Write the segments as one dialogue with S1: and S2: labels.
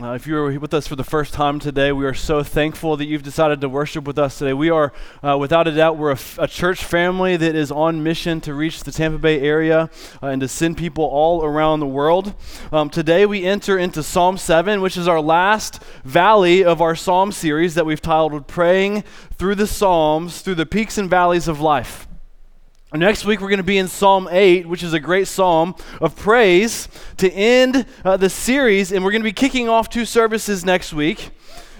S1: Uh, if you're with us for the first time today, we are so thankful that you've decided to worship with us today. We are, uh, without a doubt, we're a, f- a church family that is on mission to reach the Tampa Bay area uh, and to send people all around the world. Um, today, we enter into Psalm 7, which is our last valley of our Psalm series that we've titled Praying Through the Psalms, Through the Peaks and Valleys of Life. Next week, we're going to be in Psalm 8, which is a great psalm of praise to end uh, the series. And we're going to be kicking off two services next week.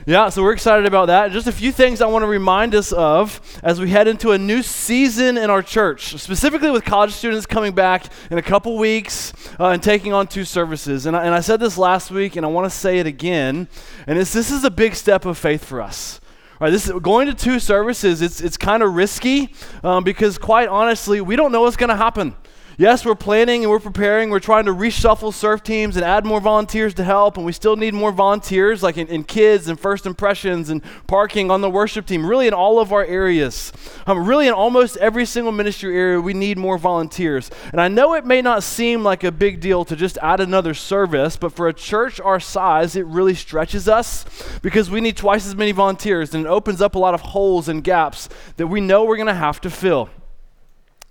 S1: Yeah, so we're excited about that. Just a few things I want to remind us of as we head into a new season in our church, specifically with college students coming back in a couple weeks uh, and taking on two services. And I, and I said this last week, and I want to say it again. And this is a big step of faith for us. Right, this is, going to two services. It's it's kind of risky um, because, quite honestly, we don't know what's going to happen. Yes, we're planning and we're preparing. We're trying to reshuffle surf teams and add more volunteers to help, and we still need more volunteers, like in, in kids and first impressions and parking on the worship team, really in all of our areas. Um, really, in almost every single ministry area, we need more volunteers. And I know it may not seem like a big deal to just add another service, but for a church our size, it really stretches us because we need twice as many volunteers, and it opens up a lot of holes and gaps that we know we're going to have to fill.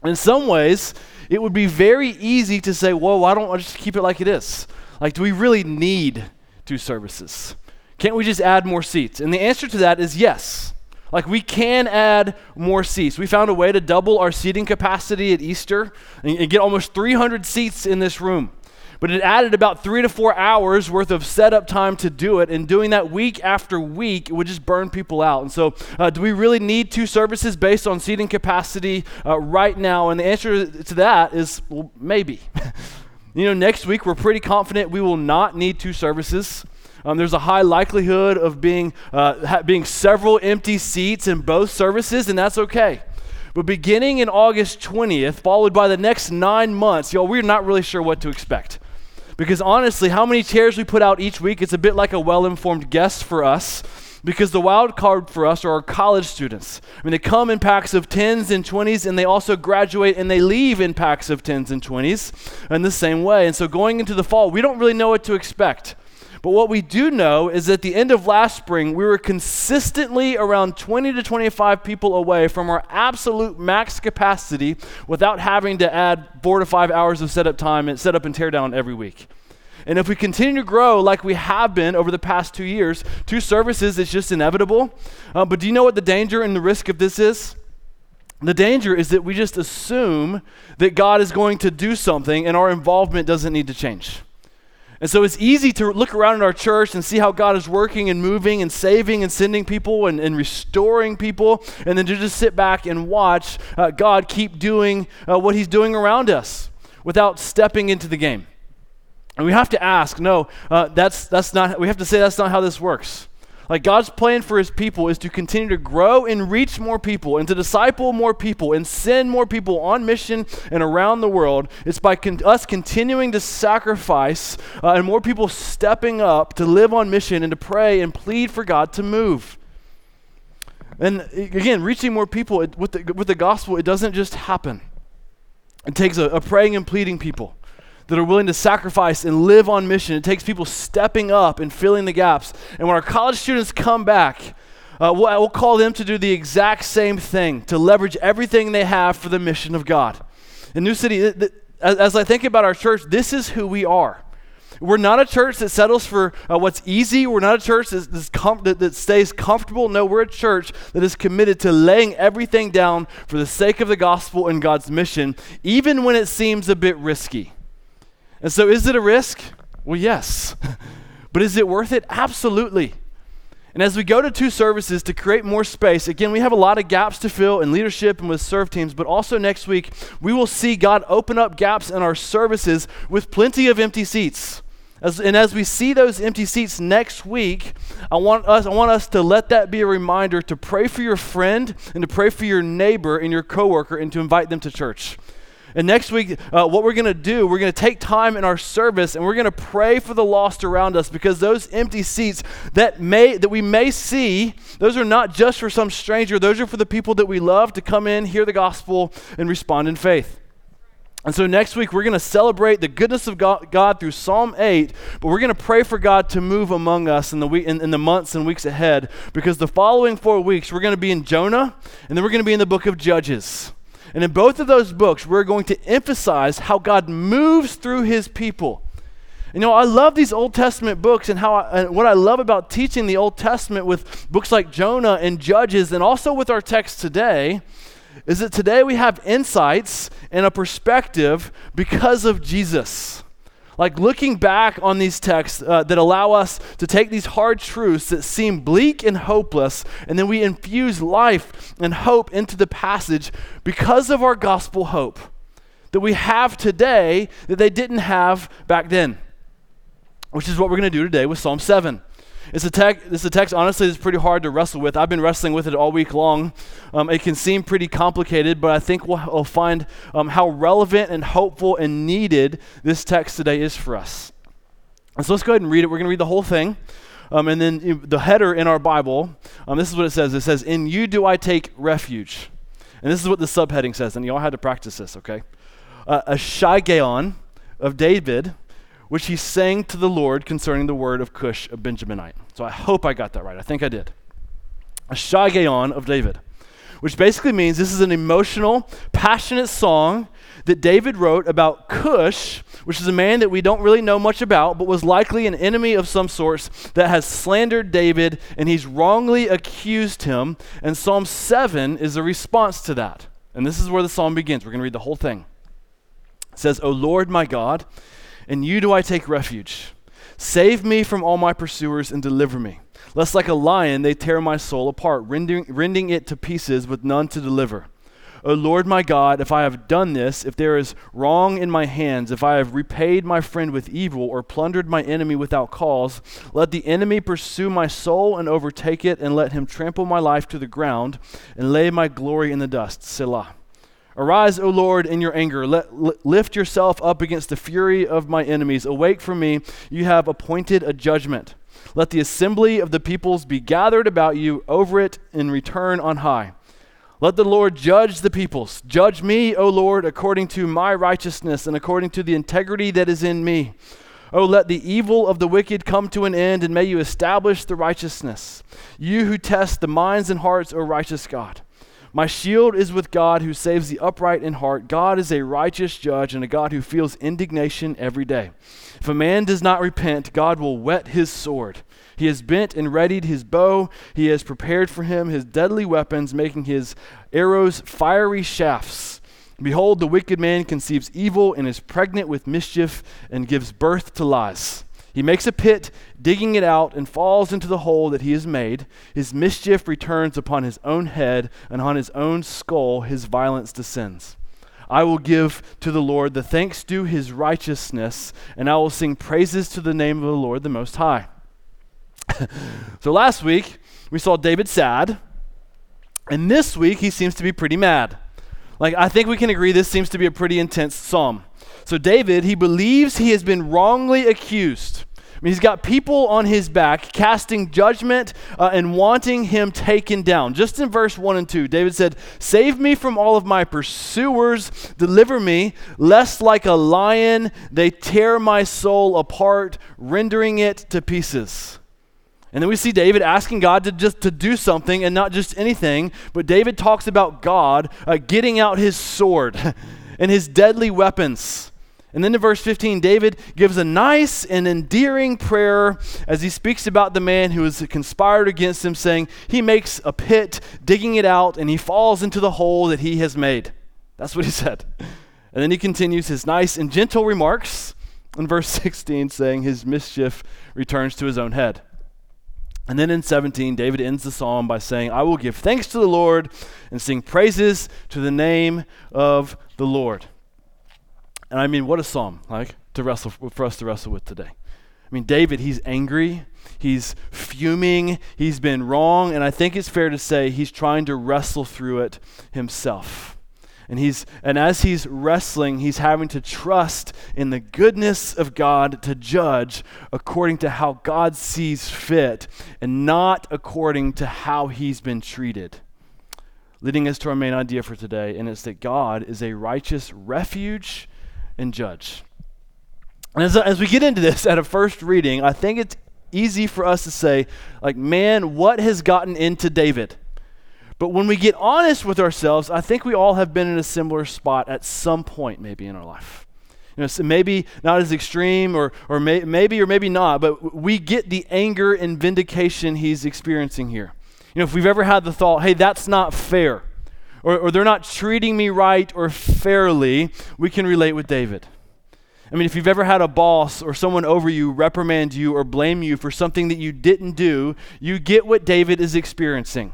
S1: In some ways, it would be very easy to say, well, why don't I just keep it like it is? Like, do we really need two services? Can't we just add more seats? And the answer to that is yes. Like, we can add more seats. We found a way to double our seating capacity at Easter and get almost 300 seats in this room. But it added about three to four hours worth of setup time to do it. And doing that week after week, it would just burn people out. And so, uh, do we really need two services based on seating capacity uh, right now? And the answer to that is well, maybe. you know, next week, we're pretty confident we will not need two services. Um, there's a high likelihood of being, uh, ha- being several empty seats in both services, and that's okay. But beginning in August 20th, followed by the next nine months, y'all, we're not really sure what to expect. Because honestly, how many chairs we put out each week, it's a bit like a well informed guest for us. Because the wild card for us are our college students. I mean, they come in packs of 10s and 20s, and they also graduate and they leave in packs of 10s and 20s in the same way. And so going into the fall, we don't really know what to expect. But what we do know is at the end of last spring, we were consistently around 20 to 25 people away from our absolute max capacity without having to add four to five hours of setup time and setup and tear down every week. And if we continue to grow like we have been over the past two years, two services is just inevitable. Uh, but do you know what the danger and the risk of this is? The danger is that we just assume that God is going to do something and our involvement doesn't need to change. And so it's easy to look around in our church and see how God is working and moving and saving and sending people and, and restoring people, and then to just sit back and watch uh, God keep doing uh, what He's doing around us without stepping into the game. And we have to ask, no, uh, that's, that's not, we have to say that's not how this works. Like God's plan for his people is to continue to grow and reach more people and to disciple more people and send more people on mission and around the world. It's by con- us continuing to sacrifice uh, and more people stepping up to live on mission and to pray and plead for God to move. And again, reaching more people it, with, the, with the gospel, it doesn't just happen. It takes a, a praying and pleading people that are willing to sacrifice and live on mission. It takes people stepping up and filling the gaps. And when our college students come back, uh, we'll, we'll call them to do the exact same thing, to leverage everything they have for the mission of God. In New City, th- th- as, as I think about our church, this is who we are. We're not a church that settles for uh, what's easy. We're not a church com- that, that, stays comfortable. No, we're a church that is committed to laying everything down for the sake of the gospel and God's mission, even when it seems a bit risky. And so, is it a risk? Well, yes. but is it worth it? Absolutely. And as we go to two services to create more space, again, we have a lot of gaps to fill in leadership and with serve teams, but also next week, we will see God open up gaps in our services with plenty of empty seats. As, and as we see those empty seats next week, I want, us, I want us to let that be a reminder to pray for your friend and to pray for your neighbor and your coworker and to invite them to church. And next week, uh, what we're going to do, we're going to take time in our service and we're going to pray for the lost around us because those empty seats that may that we may see, those are not just for some stranger. Those are for the people that we love to come in, hear the gospel, and respond in faith. And so next week, we're going to celebrate the goodness of God, through Psalm 8, but we're going to pray for God to move among us in the, week, in, in the months and weeks ahead because the following four weeks, we're going to be in Jonah and then we're going to be in the book of Judges. And in both of those books, we're going to emphasize how God moves through his people. You know, I love these Old Testament books and how I, and what I love about teaching the Old Testament with books like Jonah and Judges and also with our text today is that today we have insights and a perspective because of Jesus. Like looking back on these texts uh, that allow us to take these hard truths that seem bleak and hopeless, and then we infuse life and hope into the passage because of our gospel hope that we have today that they didn't have back then, which is what we're going to do today with Psalm 7. It's a, text, it's a text, honestly, that's pretty hard to wrestle with. I've been wrestling with it all week long. Um, it can seem pretty complicated, but I think we'll, we'll find um, how relevant and hopeful and needed this text today is for us. So let's go ahead and read it. We're going to read the whole thing. Um, and then the header in our Bible, um, this is what it says. It says, In you do I take refuge. And this is what the subheading says. And y'all had to practice this, okay? Uh, a Shiggaion of David which he sang to the Lord concerning the word of Cush, a Benjaminite. So I hope I got that right. I think I did. A Shiggaion of David, which basically means this is an emotional, passionate song that David wrote about Cush, which is a man that we don't really know much about, but was likely an enemy of some sorts that has slandered David and he's wrongly accused him. And Psalm 7 is a response to that. And this is where the psalm begins. We're going to read the whole thing. It says, O Lord my God, in you do I take refuge. Save me from all my pursuers and deliver me. Lest like a lion they tear my soul apart, rending, rending it to pieces with none to deliver. O Lord my God, if I have done this, if there is wrong in my hands, if I have repaid my friend with evil or plundered my enemy without cause, let the enemy pursue my soul and overtake it, and let him trample my life to the ground and lay my glory in the dust. Selah. Arise, O Lord, in your anger. Let, lift yourself up against the fury of my enemies. Awake for me. You have appointed a judgment. Let the assembly of the peoples be gathered about you over it in return on high. Let the Lord judge the peoples. Judge me, O Lord, according to my righteousness and according to the integrity that is in me. Oh, let the evil of the wicked come to an end, and may you establish the righteousness. You who test the minds and hearts, O righteous God. My shield is with God who saves the upright in heart. God is a righteous judge and a God who feels indignation every day. If a man does not repent, God will whet his sword. He has bent and readied his bow. He has prepared for him his deadly weapons, making his arrows fiery shafts. Behold, the wicked man conceives evil and is pregnant with mischief and gives birth to lies. He makes a pit, digging it out, and falls into the hole that he has made. His mischief returns upon his own head, and on his own skull his violence descends. I will give to the Lord the thanks due his righteousness, and I will sing praises to the name of the Lord the Most High. so last week, we saw David sad, and this week, he seems to be pretty mad. Like, I think we can agree this seems to be a pretty intense psalm. So, David, he believes he has been wrongly accused. I mean, he's got people on his back casting judgment uh, and wanting him taken down. Just in verse 1 and 2, David said, Save me from all of my pursuers, deliver me, lest like a lion they tear my soul apart, rendering it to pieces. And then we see David asking God to just to do something and not just anything, but David talks about God uh, getting out his sword and his deadly weapons and then in verse 15, David gives a nice and endearing prayer as he speaks about the man who has conspired against him, saying, He makes a pit, digging it out, and he falls into the hole that he has made. That's what he said. And then he continues his nice and gentle remarks in verse 16, saying, His mischief returns to his own head. And then in 17, David ends the psalm by saying, I will give thanks to the Lord and sing praises to the name of the Lord. And I mean, what a psalm, like, to wrestle for us to wrestle with today. I mean, David, he's angry, he's fuming, he's been wrong, and I think it's fair to say he's trying to wrestle through it himself. And he's and as he's wrestling, he's having to trust in the goodness of God to judge according to how God sees fit and not according to how he's been treated. leading us to our main idea for today, and it's that God is a righteous refuge and judge. And as, as we get into this at a first reading, I think it's easy for us to say, like, man, what has gotten into David? But when we get honest with ourselves, I think we all have been in a similar spot at some point, maybe in our life. You know, so maybe not as extreme, or, or may, maybe or maybe not, but we get the anger and vindication he's experiencing here. You know, if we've ever had the thought, hey, that's not fair, or, or they're not treating me right or fairly, we can relate with David. I mean, if you've ever had a boss or someone over you reprimand you or blame you for something that you didn't do, you get what David is experiencing.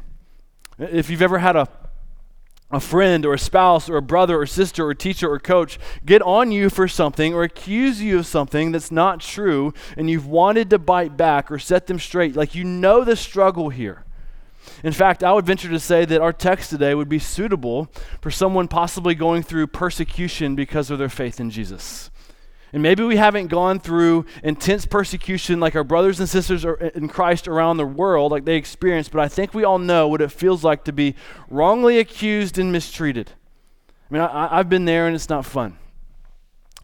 S1: If you've ever had a a friend or a spouse or a brother or sister or teacher or coach get on you for something or accuse you of something that's not true and you've wanted to bite back or set them straight, like you know the struggle here. In fact, I would venture to say that our text today would be suitable for someone possibly going through persecution because of their faith in Jesus. And maybe we haven't gone through intense persecution like our brothers and sisters in Christ around the world, like they experienced, but I think we all know what it feels like to be wrongly accused and mistreated. I mean, I, have been there and it's not fun.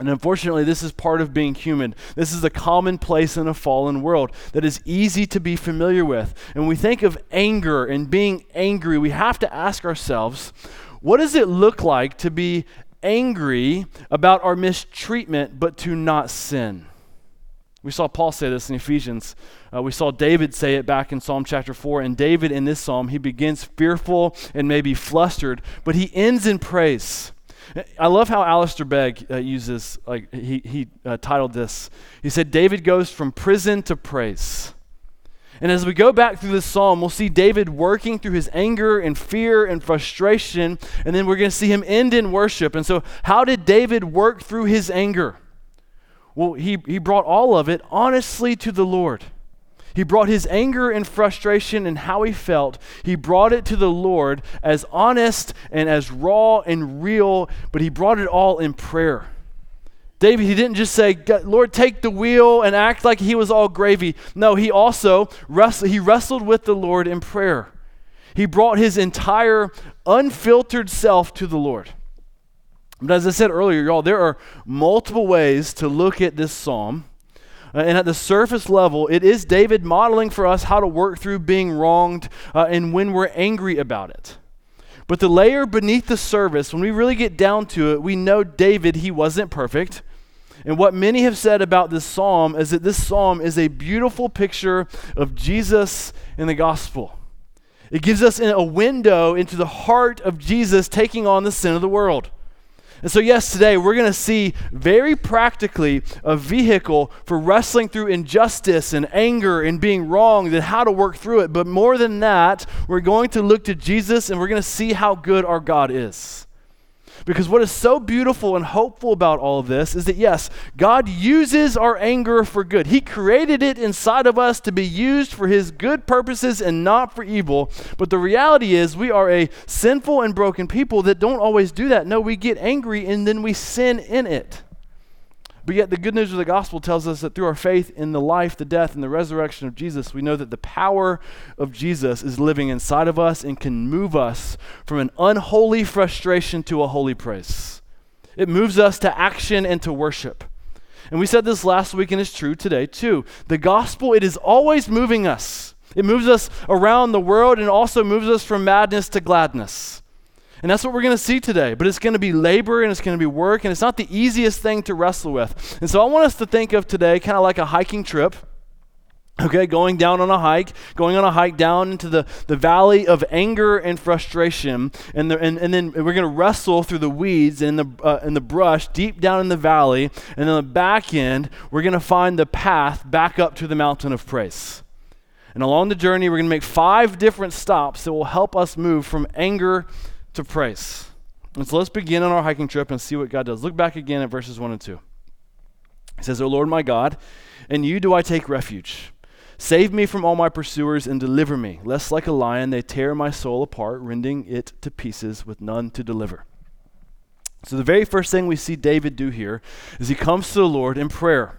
S1: And unfortunately, this is part of being human. This is a commonplace in a fallen world that is easy to be familiar with. And we think of anger and being angry, we have to ask ourselves, what does it look like to be angry about our mistreatment, but to not sin. We saw Paul say this in Ephesians. Uh, we saw David say it back in Psalm chapter 4. And David, in this psalm, he begins fearful and maybe flustered, but he ends in praise. I love how Alistair Begg uh, uses, like, he, he uh, titled this. He said, David goes from prison to praise. And as we go back through this psalm, we'll see David working through his anger and fear and frustration, and then we're going to see him end in worship. And so, how did David work through his anger? Well, he, he brought all of it honestly to the Lord. He brought his anger and frustration and how he felt, he brought it to the Lord as honest and as raw and real, but he brought it all in prayer. David, he didn't just say, Lord, take the wheel and act like he was all gravy. No, he also wrestled, he wrestled with the Lord in prayer. He brought his entire unfiltered self to the Lord. But as I said earlier, y'all, there are multiple ways to look at this psalm. Uh, and at the surface level, it is David modeling for us how to work through being wronged uh, and when we're angry about it. But the layer beneath the surface, when we really get down to it, we know David, he wasn't perfect. And what many have said about this psalm is that this psalm is a beautiful picture of Jesus in the gospel. It gives us a window into the heart of Jesus taking on the sin of the world. And so, yes, today we're going to see very practically a vehicle for wrestling through injustice and anger and being wronged and how to work through it. But more than that, we're going to look to Jesus and we're going to see how good our God is. Because what is so beautiful and hopeful about all of this is that, yes, God uses our anger for good. He created it inside of us to be used for His good purposes and not for evil. But the reality is, we are a sinful and broken people that don't always do that. No, we get angry and then we sin in it. But yet, the good news of the gospel tells us that through our faith in the life, the death, and the resurrection of Jesus, we know that the power of Jesus is living inside of us and can move us from an unholy frustration to a holy praise. It moves us to action and to worship. And we said this last week, and it's true today too. The gospel, it is always moving us. It moves us around the world and also moves us from madness to gladness. And that's what we're going to see today. But it's going to be labor and it's going to be work, and it's not the easiest thing to wrestle with. And so I want us to think of today kind of like a hiking trip. Okay, going down on a hike, going on a hike down into the, the valley of anger and frustration. And, the, and, and then we're going to wrestle through the weeds and the, uh, the brush deep down in the valley. And on the back end, we're going to find the path back up to the mountain of praise. And along the journey, we're going to make five different stops that will help us move from anger to praise. And so let's begin on our hiking trip and see what God does. Look back again at verses 1 and 2. He says, O Lord my God, in you do I take refuge. Save me from all my pursuers and deliver me, lest like a lion they tear my soul apart, rending it to pieces with none to deliver. So, the very first thing we see David do here is he comes to the Lord in prayer.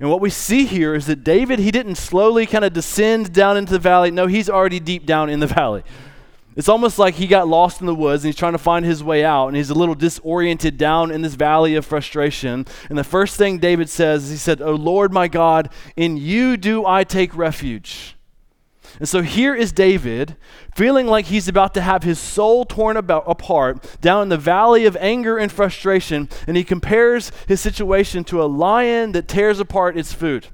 S1: And what we see here is that David, he didn't slowly kind of descend down into the valley. No, he's already deep down in the valley. It's almost like he got lost in the woods and he's trying to find his way out and he's a little disoriented down in this valley of frustration. And the first thing David says is he said, "O Lord my God, in you do I take refuge." And so here is David feeling like he's about to have his soul torn about, apart down in the valley of anger and frustration, and he compares his situation to a lion that tears apart its food.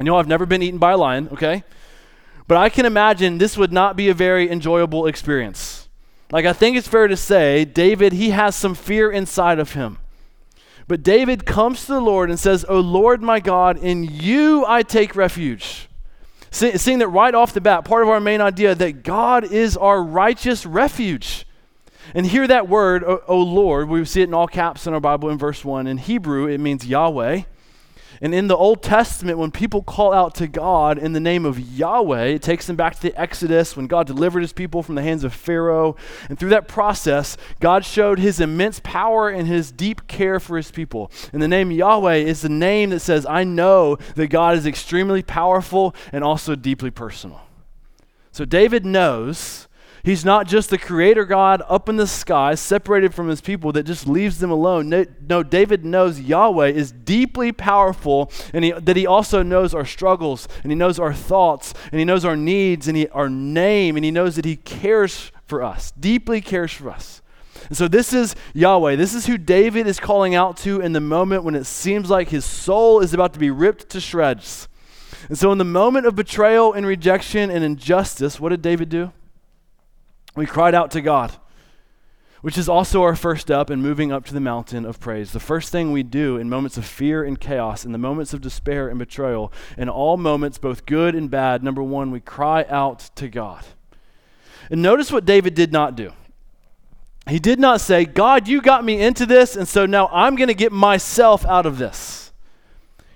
S1: I know I've never been eaten by a lion, okay? But I can imagine this would not be a very enjoyable experience. Like, I think it's fair to say, David, he has some fear inside of him. But David comes to the Lord and says, O Lord my God, in you I take refuge. See, seeing that right off the bat, part of our main idea that God is our righteous refuge. And hear that word, O, o Lord, we see it in all caps in our Bible in verse 1. In Hebrew, it means Yahweh. And in the Old Testament, when people call out to God in the name of Yahweh, it takes them back to the Exodus when God delivered his people from the hands of Pharaoh. And through that process, God showed his immense power and his deep care for his people. And the name Yahweh is the name that says, I know that God is extremely powerful and also deeply personal. So David knows He's not just the creator God up in the sky, separated from his people, that just leaves them alone. No, David knows Yahweh is deeply powerful, and he, that he also knows our struggles, and he knows our thoughts, and he knows our needs, and he, our name, and he knows that he cares for us, deeply cares for us. And so this is Yahweh. This is who David is calling out to in the moment when it seems like his soul is about to be ripped to shreds. And so, in the moment of betrayal and rejection and injustice, what did David do? We cried out to God, which is also our first step in moving up to the mountain of praise. The first thing we do in moments of fear and chaos, in the moments of despair and betrayal, in all moments, both good and bad, number one, we cry out to God. And notice what David did not do. He did not say, God, you got me into this, and so now I'm going to get myself out of this.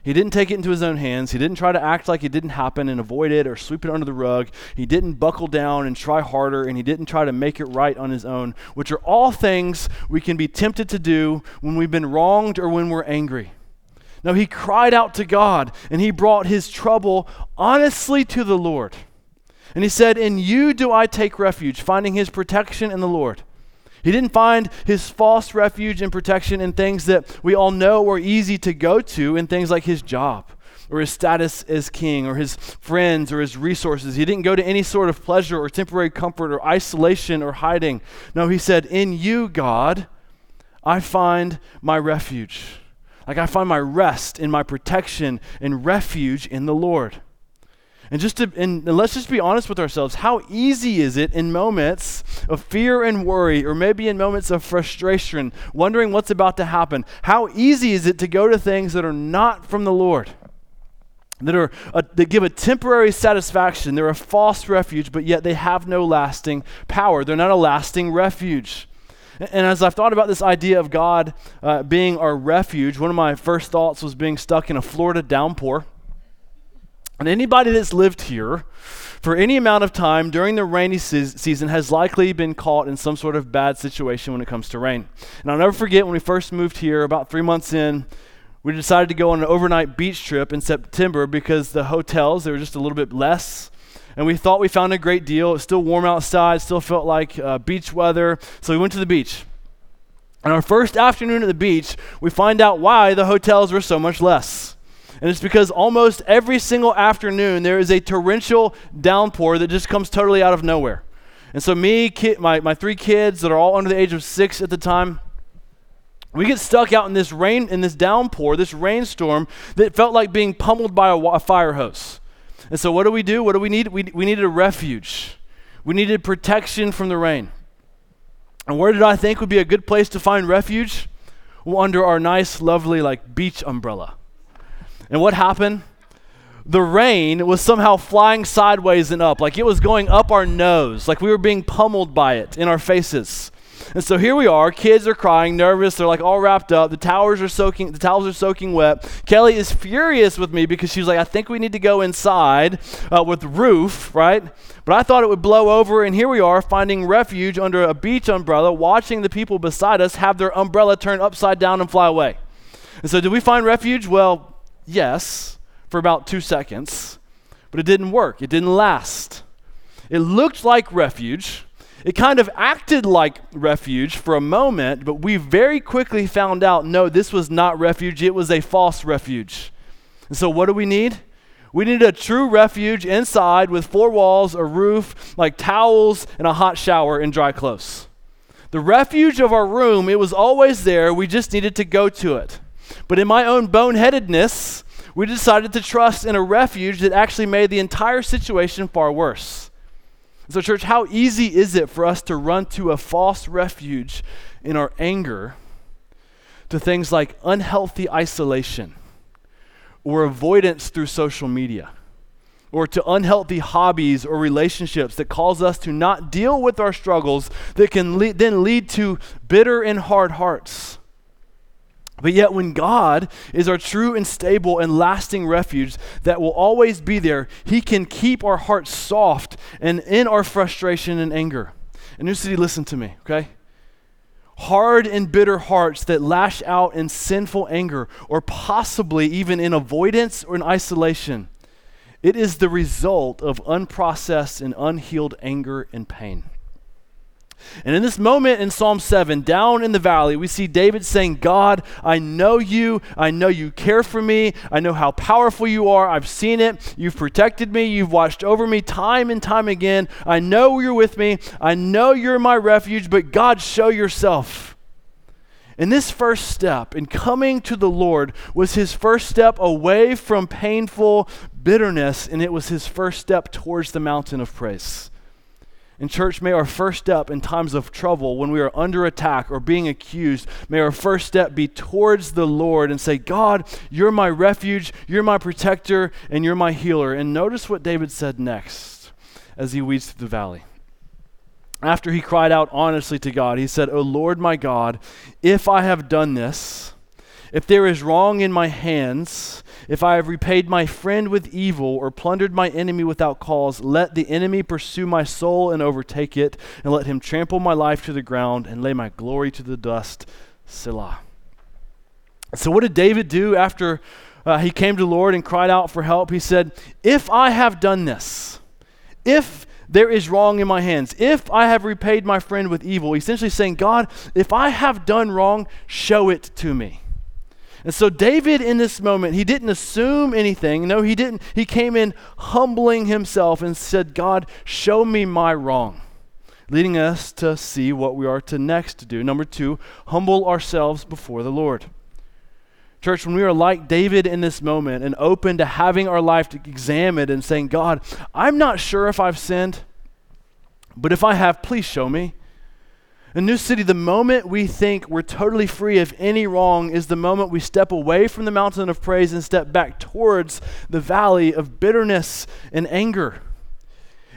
S1: He didn't take it into his own hands. He didn't try to act like it didn't happen and avoid it or sweep it under the rug. He didn't buckle down and try harder, and he didn't try to make it right on his own, which are all things we can be tempted to do when we've been wronged or when we're angry. No, he cried out to God and he brought his trouble honestly to the Lord. And he said, In you do I take refuge, finding his protection in the Lord. He didn't find his false refuge and protection in things that we all know were easy to go to, in things like his job or his status as king or his friends or his resources. He didn't go to any sort of pleasure or temporary comfort or isolation or hiding. No, he said, In you, God, I find my refuge. Like I find my rest in my protection and refuge in the Lord. And just to, and let's just be honest with ourselves. How easy is it in moments of fear and worry, or maybe in moments of frustration, wondering what's about to happen? How easy is it to go to things that are not from the Lord? That, are a, that give a temporary satisfaction. They're a false refuge, but yet they have no lasting power. They're not a lasting refuge. And as I've thought about this idea of God uh, being our refuge, one of my first thoughts was being stuck in a Florida downpour. And anybody that's lived here for any amount of time during the rainy se- season has likely been caught in some sort of bad situation when it comes to rain. And I'll never forget when we first moved here, about three months in, we decided to go on an overnight beach trip in September because the hotels, they were just a little bit less. And we thought we found a great deal. It was still warm outside, still felt like uh, beach weather. So we went to the beach. And our first afternoon at the beach, we find out why the hotels were so much less. And it's because almost every single afternoon there is a torrential downpour that just comes totally out of nowhere. And so, me, kid, my, my three kids that are all under the age of six at the time, we get stuck out in this rain, in this downpour, this rainstorm that felt like being pummeled by a, a fire hose. And so, what do we do? What do we need? We, we needed a refuge. We needed protection from the rain. And where did I think would be a good place to find refuge? Well, under our nice, lovely, like beach umbrella. And what happened? The rain was somehow flying sideways and up, like it was going up our nose, like we were being pummeled by it in our faces. And so here we are, kids are crying, nervous, they're like all wrapped up. The towers are soaking, the towels are soaking wet. Kelly is furious with me because she's like, I think we need to go inside uh, with roof, right? But I thought it would blow over, and here we are finding refuge under a beach umbrella, watching the people beside us have their umbrella turn upside down and fly away. And so, did we find refuge? Well, Yes, for about two seconds, but it didn't work. It didn't last. It looked like refuge, It kind of acted like refuge for a moment, but we very quickly found out no, this was not refuge, it was a false refuge. And so, what do we need? We need a true refuge inside with four walls, a roof, like towels, and a hot shower and dry clothes. The refuge of our room, it was always there. We just needed to go to it. But in my own boneheadedness, we decided to trust in a refuge that actually made the entire situation far worse. So, church, how easy is it for us to run to a false refuge in our anger to things like unhealthy isolation or avoidance through social media? or to unhealthy hobbies or relationships that cause us to not deal with our struggles that can le- then lead to bitter and hard hearts. But yet, when God is our true and stable and lasting refuge that will always be there, He can keep our hearts soft and in our frustration and anger. And New City, listen to me, okay? Hard and bitter hearts that lash out in sinful anger or possibly even in avoidance or in isolation. It is the result of unprocessed and unhealed anger and pain. And in this moment in Psalm 7, down in the valley, we see David saying, God, I know you. I know you care for me. I know how powerful you are. I've seen it. You've protected me. You've watched over me time and time again. I know you're with me. I know you're my refuge, but God, show yourself. And this first step in coming to the Lord was his first step away from painful bitterness, and it was his first step towards the mountain of praise. In church, may our first step in times of trouble, when we are under attack or being accused, may our first step be towards the Lord and say, God, you're my refuge, you're my protector, and you're my healer. And notice what David said next as he weeds through the valley. After he cried out honestly to God, he said, O Lord my God, if I have done this, if there is wrong in my hands, if I have repaid my friend with evil or plundered my enemy without cause, let the enemy pursue my soul and overtake it, and let him trample my life to the ground and lay my glory to the dust. Selah. So, what did David do after uh, he came to the Lord and cried out for help? He said, If I have done this, if there is wrong in my hands, if I have repaid my friend with evil, essentially saying, God, if I have done wrong, show it to me. And so David in this moment, he didn't assume anything. No, he didn't. He came in humbling himself and said, "God, show me my wrong." Leading us to see what we are to next do. Number 2, humble ourselves before the Lord. Church, when we are like David in this moment and open to having our life examined and saying, God, I'm not sure if I've sinned, but if I have, please show me. In New City, the moment we think we're totally free of any wrong is the moment we step away from the mountain of praise and step back towards the valley of bitterness and anger.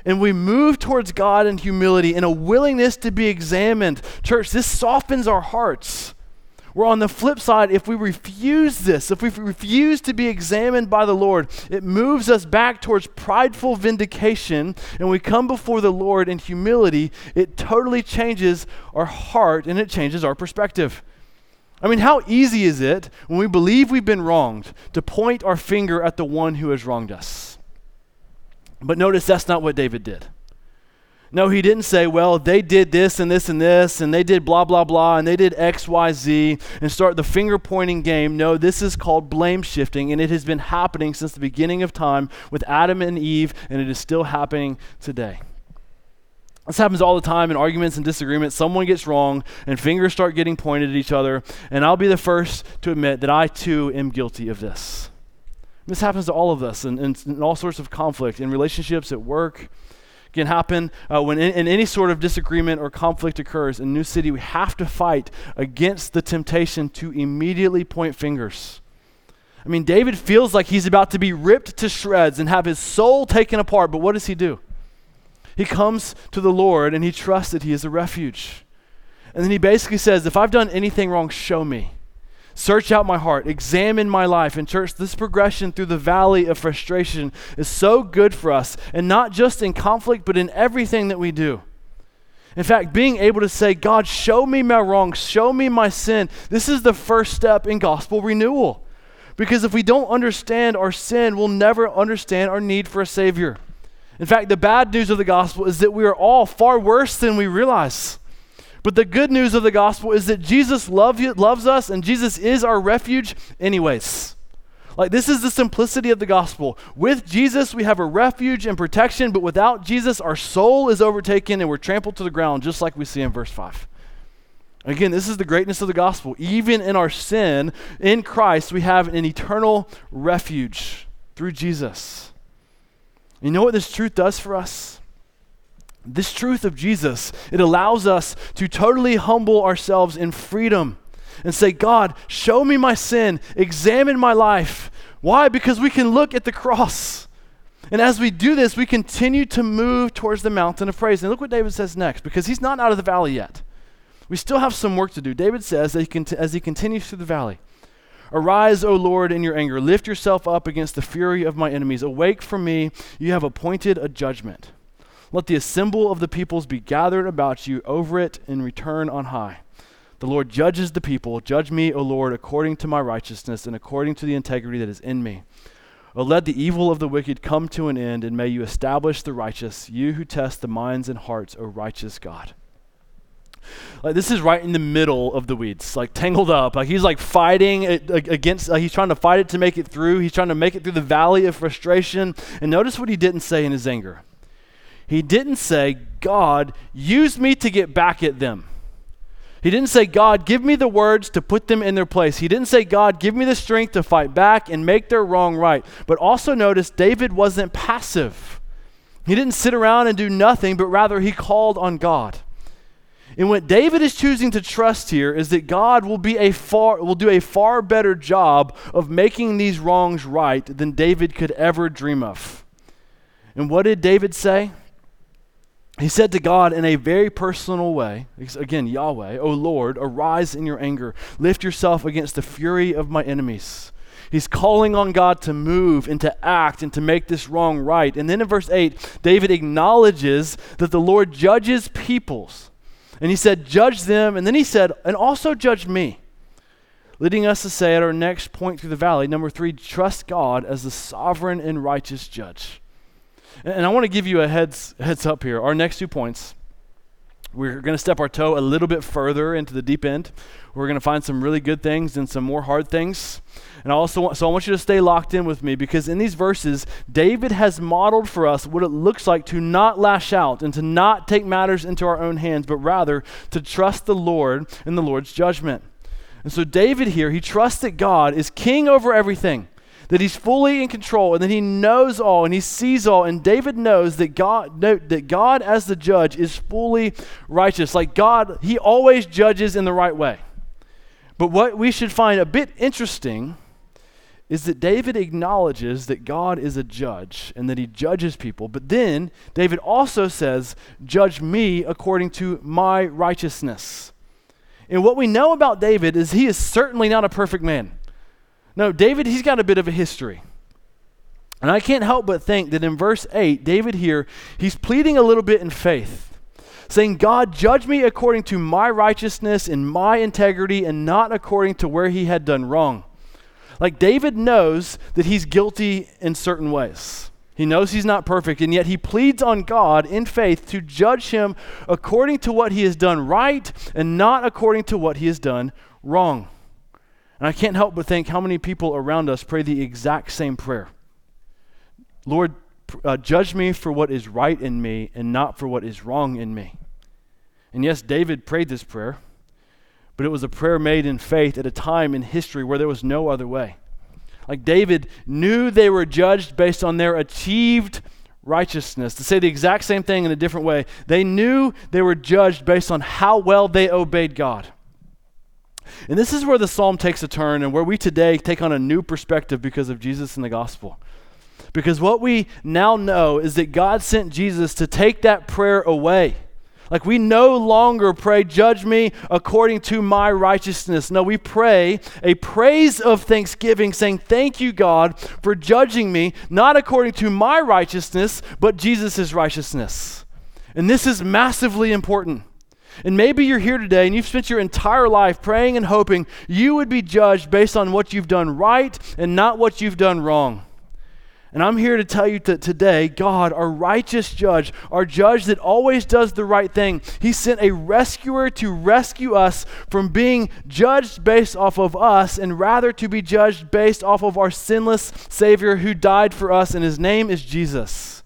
S1: And we move towards God in humility and a willingness to be examined. Church, this softens our hearts. Where on the flip side, if we refuse this, if we refuse to be examined by the Lord, it moves us back towards prideful vindication, and we come before the Lord in humility. It totally changes our heart and it changes our perspective. I mean, how easy is it when we believe we've been wronged to point our finger at the one who has wronged us? But notice that's not what David did. No, he didn't say, well, they did this and this and this, and they did blah, blah, blah, and they did X, Y, Z, and start the finger pointing game. No, this is called blame shifting, and it has been happening since the beginning of time with Adam and Eve, and it is still happening today. This happens all the time in arguments and disagreements. Someone gets wrong, and fingers start getting pointed at each other, and I'll be the first to admit that I too am guilty of this. This happens to all of us in, in, in all sorts of conflict, in relationships, at work can happen uh, when in, in, any sort of disagreement or conflict occurs in New City. We have to fight against the temptation to immediately point fingers. I mean, David feels like he's about to be ripped to shreds and have his soul taken apart, but what does he do? He comes to the Lord and he trusts that he is a refuge. And then he basically says, If I've done anything wrong, show me. Search out my heart, examine my life. And, church, this progression through the valley of frustration is so good for us, and not just in conflict, but in everything that we do. In fact, being able to say, God, show me my wrong, show me my sin, this is the first step in gospel renewal. Because if we don't understand our sin, we'll never understand our need for a Savior. In fact, the bad news of the gospel is that we are all far worse than we realize. But the good news of the gospel is that Jesus love you, loves us and Jesus is our refuge, anyways. Like, this is the simplicity of the gospel. With Jesus, we have a refuge and protection, but without Jesus, our soul is overtaken and we're trampled to the ground, just like we see in verse 5. Again, this is the greatness of the gospel. Even in our sin, in Christ, we have an eternal refuge through Jesus. You know what this truth does for us? This truth of Jesus, it allows us to totally humble ourselves in freedom and say, God, show me my sin, examine my life. Why? Because we can look at the cross. And as we do this, we continue to move towards the mountain of praise. And look what David says next, because he's not out of the valley yet. We still have some work to do. David says, that as he continues through the valley, Arise, O Lord, in your anger. Lift yourself up against the fury of my enemies. Awake from me. You have appointed a judgment. Let the assembly of the peoples be gathered about you over it and return on high. The Lord judges the people. Judge me, O Lord, according to my righteousness and according to the integrity that is in me. O let the evil of the wicked come to an end, and may you establish the righteous, you who test the minds and hearts, O righteous God. Like this is right in the middle of the weeds, like tangled up. Like he's like fighting against. he's trying to fight it to make it through. He's trying to make it through the valley of frustration. And notice what he didn't say in his anger. He didn't say, "God, use me to get back at them." He didn't say, God, give me the words to put them in their place. He didn't say, God, give me the strength to fight back and make their wrong right. But also notice, David wasn't passive. He didn't sit around and do nothing, but rather he called on God. And what David is choosing to trust here is that God will be a far will do a far better job of making these wrongs right than David could ever dream of. And what did David say? He said to God in a very personal way, again, Yahweh, O Lord, arise in your anger. Lift yourself against the fury of my enemies. He's calling on God to move and to act and to make this wrong right. And then in verse 8, David acknowledges that the Lord judges peoples. And he said, Judge them. And then he said, And also judge me. Leading us to say at our next point through the valley, number three, trust God as the sovereign and righteous judge. And I want to give you a heads, heads up here. Our next two points, we're going to step our toe a little bit further into the deep end. We're going to find some really good things and some more hard things. And I also want, so I want you to stay locked in with me because in these verses, David has modeled for us what it looks like to not lash out and to not take matters into our own hands, but rather to trust the Lord in the Lord's judgment. And so David here, he trusts that God is king over everything that he's fully in control and that he knows all and he sees all and david knows that god note that god as the judge is fully righteous like god he always judges in the right way but what we should find a bit interesting is that David acknowledges that God is a judge and that he judges people. But then David also says, Judge me according to my righteousness. And what we know about David is he is certainly not a perfect man. No, David, he's got a bit of a history. And I can't help but think that in verse 8, David here, he's pleading a little bit in faith, saying, God, judge me according to my righteousness and my integrity and not according to where he had done wrong. Like David knows that he's guilty in certain ways. He knows he's not perfect, and yet he pleads on God in faith to judge him according to what he has done right and not according to what he has done wrong. And I can't help but think how many people around us pray the exact same prayer Lord, uh, judge me for what is right in me and not for what is wrong in me. And yes, David prayed this prayer but it was a prayer made in faith at a time in history where there was no other way. Like David knew they were judged based on their achieved righteousness. To say the exact same thing in a different way, they knew they were judged based on how well they obeyed God. And this is where the psalm takes a turn and where we today take on a new perspective because of Jesus and the gospel. Because what we now know is that God sent Jesus to take that prayer away like we no longer pray, Judge me according to my righteousness. No, we pray a praise of thanksgiving, saying, Thank you, God, for judging me, not according to my righteousness, but Jesus' righteousness. And this is massively important. And maybe you're here today and you've spent your entire life praying and hoping you would be judged based on what you've done right and not what you've done wrong. And I'm here to tell you that today, God, our righteous judge, our judge that always does the right thing, He sent a rescuer to rescue us from being judged based off of us and rather to be judged based off of our sinless Savior who died for us, and His name is Jesus.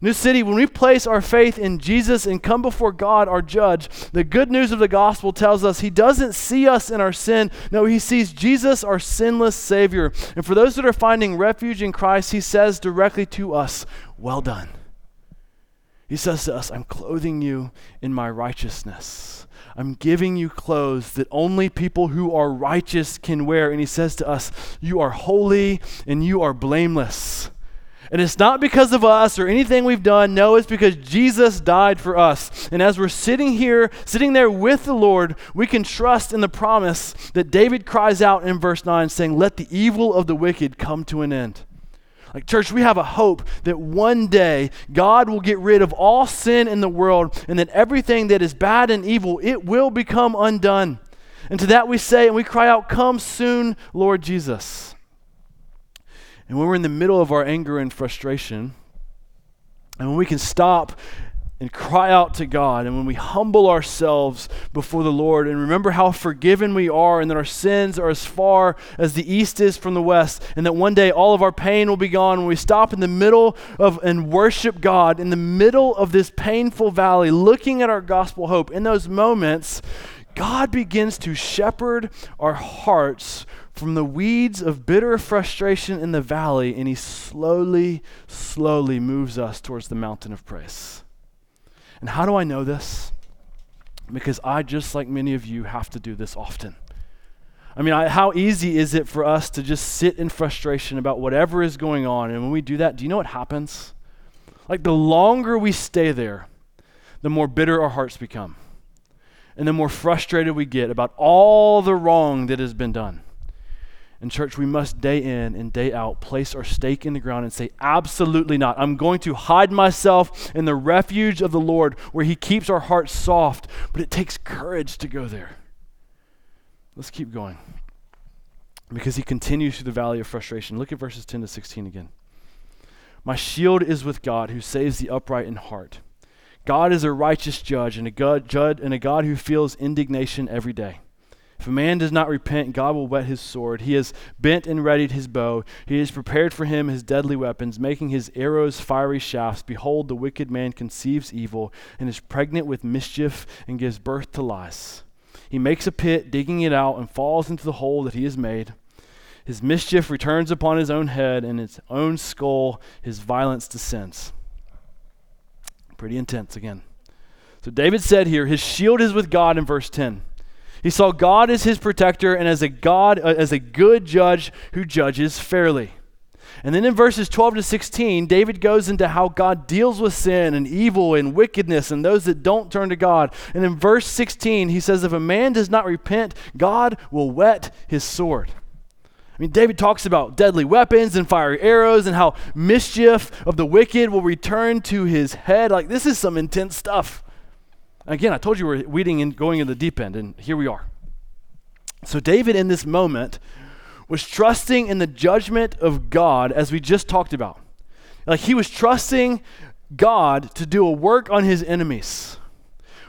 S1: New City, when we place our faith in Jesus and come before God, our judge, the good news of the gospel tells us he doesn't see us in our sin. No, he sees Jesus, our sinless Savior. And for those that are finding refuge in Christ, he says directly to us, Well done. He says to us, I'm clothing you in my righteousness. I'm giving you clothes that only people who are righteous can wear. And he says to us, You are holy and you are blameless. And it's not because of us or anything we've done. No, it's because Jesus died for us. And as we're sitting here, sitting there with the Lord, we can trust in the promise that David cries out in verse 9, saying, Let the evil of the wicked come to an end. Like, church, we have a hope that one day God will get rid of all sin in the world and that everything that is bad and evil, it will become undone. And to that we say and we cry out, Come soon, Lord Jesus. And when we're in the middle of our anger and frustration, and when we can stop and cry out to God, and when we humble ourselves before the Lord and remember how forgiven we are, and that our sins are as far as the east is from the west, and that one day all of our pain will be gone, when we stop in the middle of and worship God in the middle of this painful valley, looking at our gospel hope, in those moments, God begins to shepherd our hearts from the weeds of bitter frustration in the valley, and He slowly, slowly moves us towards the mountain of praise. And how do I know this? Because I, just like many of you, have to do this often. I mean, I, how easy is it for us to just sit in frustration about whatever is going on? And when we do that, do you know what happens? Like, the longer we stay there, the more bitter our hearts become. And the more frustrated we get about all the wrong that has been done. In church, we must day in and day out place our stake in the ground and say, Absolutely not. I'm going to hide myself in the refuge of the Lord where He keeps our hearts soft. But it takes courage to go there. Let's keep going. Because He continues through the valley of frustration. Look at verses 10 to 16 again. My shield is with God who saves the upright in heart. God is a righteous judge and a God, judge, and a God who feels indignation every day. If a man does not repent, God will whet his sword. He has bent and readied his bow. He has prepared for him his deadly weapons, making his arrows fiery shafts. Behold, the wicked man conceives evil and is pregnant with mischief and gives birth to lies. He makes a pit, digging it out, and falls into the hole that he has made. His mischief returns upon his own head, and his own skull his violence descends. Pretty intense again. So David said here, his shield is with God in verse 10. He saw God as his protector and as a God uh, as a good judge who judges fairly. And then in verses 12 to 16, David goes into how God deals with sin and evil and wickedness and those that don't turn to God. And in verse 16, he says, If a man does not repent, God will whet his sword. I mean, David talks about deadly weapons and fiery arrows and how mischief of the wicked will return to his head. Like, this is some intense stuff. Again, I told you we're weeding and going in the deep end, and here we are. So, David, in this moment, was trusting in the judgment of God, as we just talked about. Like, he was trusting God to do a work on his enemies.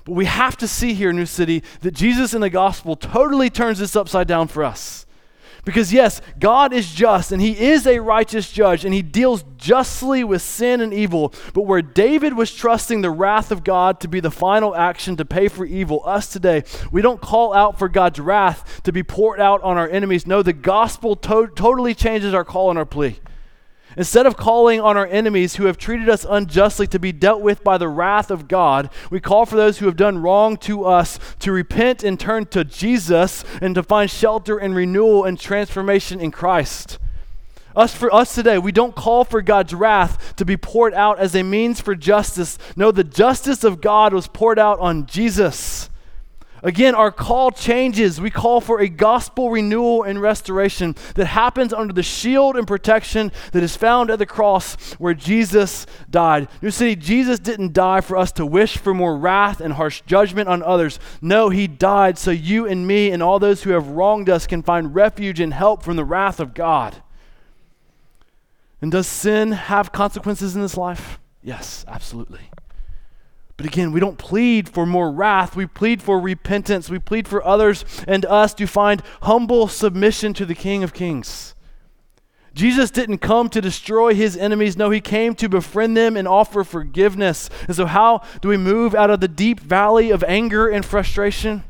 S1: But we have to see here, New City, that Jesus in the gospel totally turns this upside down for us. Because, yes, God is just and He is a righteous judge and He deals justly with sin and evil. But where David was trusting the wrath of God to be the final action to pay for evil, us today, we don't call out for God's wrath to be poured out on our enemies. No, the gospel to- totally changes our call and our plea. Instead of calling on our enemies who have treated us unjustly to be dealt with by the wrath of God, we call for those who have done wrong to us to repent and turn to Jesus and to find shelter and renewal and transformation in Christ. Us for us today, we don't call for God's wrath to be poured out as a means for justice. No, the justice of God was poured out on Jesus. Again, our call changes. We call for a gospel renewal and restoration that happens under the shield and protection that is found at the cross where Jesus died. New City, Jesus didn't die for us to wish for more wrath and harsh judgment on others. No, he died so you and me and all those who have wronged us can find refuge and help from the wrath of God. And does sin have consequences in this life? Yes, absolutely. But again, we don't plead for more wrath. We plead for repentance. We plead for others and us to find humble submission to the King of Kings. Jesus didn't come to destroy his enemies. No, he came to befriend them and offer forgiveness. And so, how do we move out of the deep valley of anger and frustration?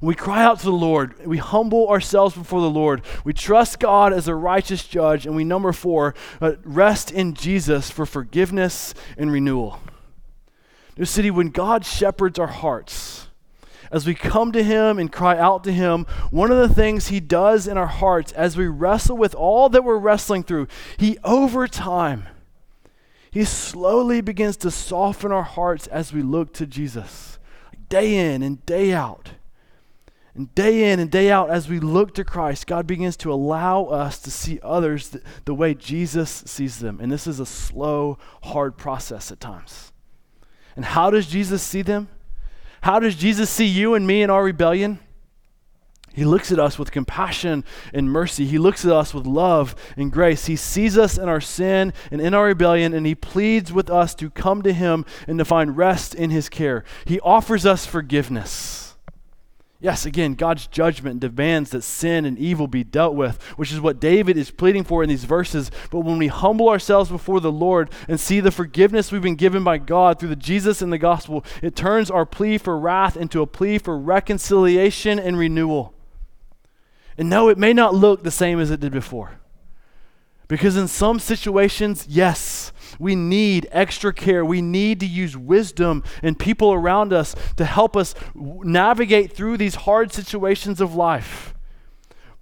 S1: we cry out to the Lord, we humble ourselves before the Lord, we trust God as a righteous judge, and we, number four, uh, rest in Jesus for forgiveness and renewal. New City, when God shepherds our hearts, as we come to Him and cry out to Him, one of the things He does in our hearts as we wrestle with all that we're wrestling through, He over time, He slowly begins to soften our hearts as we look to Jesus, day in and day out. And day in and day out, as we look to Christ, God begins to allow us to see others th- the way Jesus sees them. And this is a slow, hard process at times. And how does Jesus see them? How does Jesus see you and me in our rebellion? He looks at us with compassion and mercy. He looks at us with love and grace. He sees us in our sin and in our rebellion, and He pleads with us to come to Him and to find rest in His care. He offers us forgiveness. Yes, again, God's judgment demands that sin and evil be dealt with, which is what David is pleading for in these verses. But when we humble ourselves before the Lord and see the forgiveness we've been given by God through the Jesus and the gospel, it turns our plea for wrath into a plea for reconciliation and renewal. And no, it may not look the same as it did before. Because in some situations, yes, we need extra care. We need to use wisdom and people around us to help us navigate through these hard situations of life.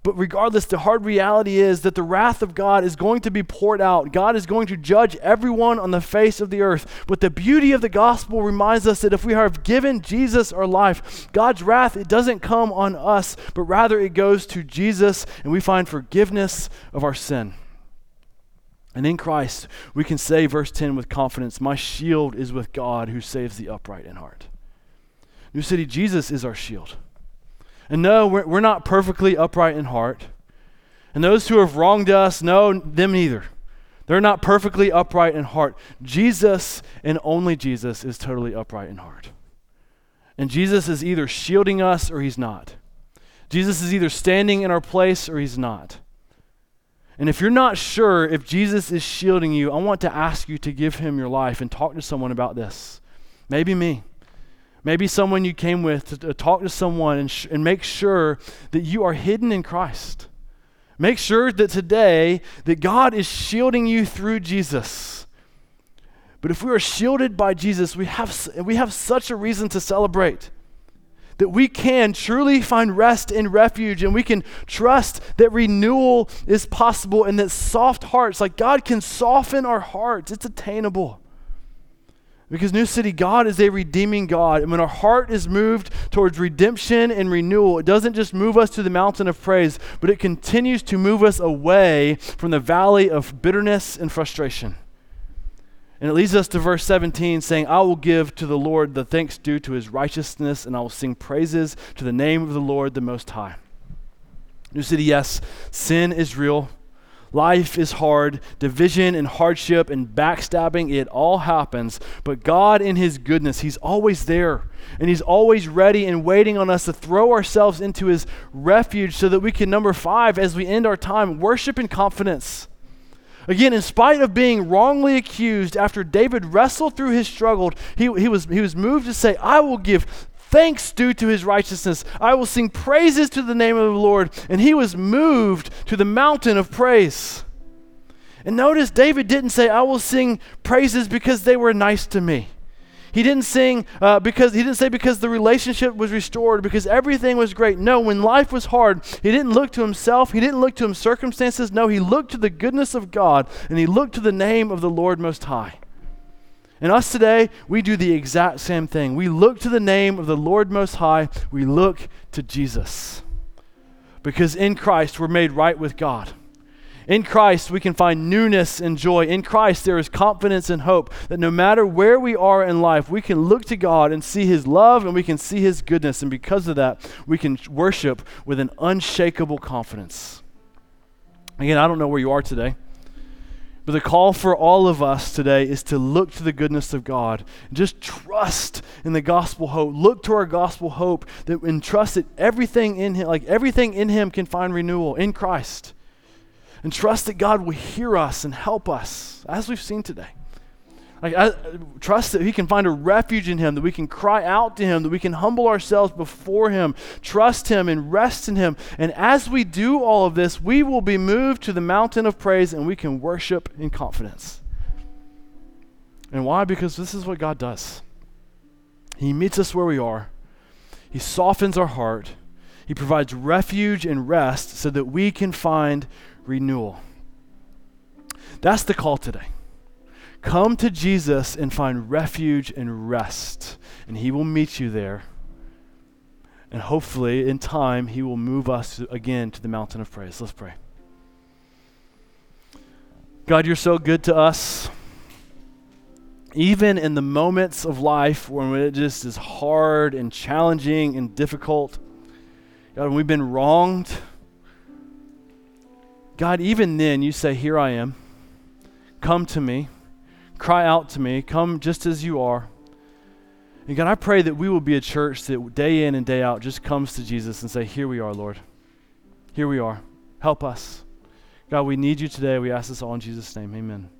S1: But regardless, the hard reality is that the wrath of God is going to be poured out. God is going to judge everyone on the face of the earth. But the beauty of the gospel reminds us that if we have given Jesus our life, God's wrath, it doesn't come on us, but rather it goes to Jesus and we find forgiveness of our sin. And in Christ, we can say, verse 10 with confidence, My shield is with God who saves the upright in heart. New City, Jesus is our shield. And no, we're, we're not perfectly upright in heart. And those who have wronged us, no, them neither. They're not perfectly upright in heart. Jesus and only Jesus is totally upright in heart. And Jesus is either shielding us or he's not. Jesus is either standing in our place or he's not. And if you're not sure if Jesus is shielding you, I want to ask you to give him your life and talk to someone about this. Maybe me. Maybe someone you came with to, to talk to someone and, sh- and make sure that you are hidden in Christ. Make sure that today that God is shielding you through Jesus. But if we are shielded by Jesus, we have, we have such a reason to celebrate that we can truly find rest and refuge and we can trust that renewal is possible and that soft hearts, like God can soften our hearts, it's attainable. Because New City, God is a redeeming God. And when our heart is moved towards redemption and renewal, it doesn't just move us to the mountain of praise, but it continues to move us away from the valley of bitterness and frustration. And it leads us to verse 17 saying, I will give to the Lord the thanks due to his righteousness, and I will sing praises to the name of the Lord the Most High. New City, yes, sin is real. Life is hard. Division and hardship and backstabbing, it all happens. But God, in His goodness, He's always there. And He's always ready and waiting on us to throw ourselves into His refuge so that we can, number five, as we end our time, worship in confidence. Again, in spite of being wrongly accused, after David wrestled through his struggle, he, he, was, he was moved to say, I will give thanks due to his righteousness. I will sing praises to the name of the Lord. And he was moved to the mountain of praise. And notice David didn't say, I will sing praises because they were nice to me. He didn't sing uh, because he didn't say because the relationship was restored, because everything was great. No, when life was hard, he didn't look to himself. He didn't look to his circumstances. No, he looked to the goodness of God and he looked to the name of the Lord Most High. And us today, we do the exact same thing. We look to the name of the Lord Most High. We look to Jesus. Because in Christ, we're made right with God. In Christ, we can find newness and joy. In Christ, there is confidence and hope that no matter where we are in life, we can look to God and see His love and we can see His goodness. And because of that, we can worship with an unshakable confidence. Again, I don't know where you are today. But the call for all of us today is to look to the goodness of God. Just trust in the gospel hope. Look to our gospel hope that and trust that everything in him, like everything in him can find renewal in Christ. And trust that God will hear us and help us, as we've seen today. Like, I, trust that we can find a refuge in Him, that we can cry out to Him, that we can humble ourselves before Him, trust Him, and rest in Him. And as we do all of this, we will be moved to the mountain of praise and we can worship in confidence. And why? Because this is what God does He meets us where we are, He softens our heart, He provides refuge and rest so that we can find renewal. That's the call today. Come to Jesus and find refuge and rest, and He will meet you there. And hopefully, in time, He will move us again to the mountain of praise. Let's pray. God, you're so good to us. Even in the moments of life when it just is hard and challenging and difficult, God, when we've been wronged, God, even then you say, Here I am. Come to me. Cry out to me. Come just as you are. And God, I pray that we will be a church that day in and day out just comes to Jesus and say, Here we are, Lord. Here we are. Help us. God, we need you today. We ask this all in Jesus' name. Amen.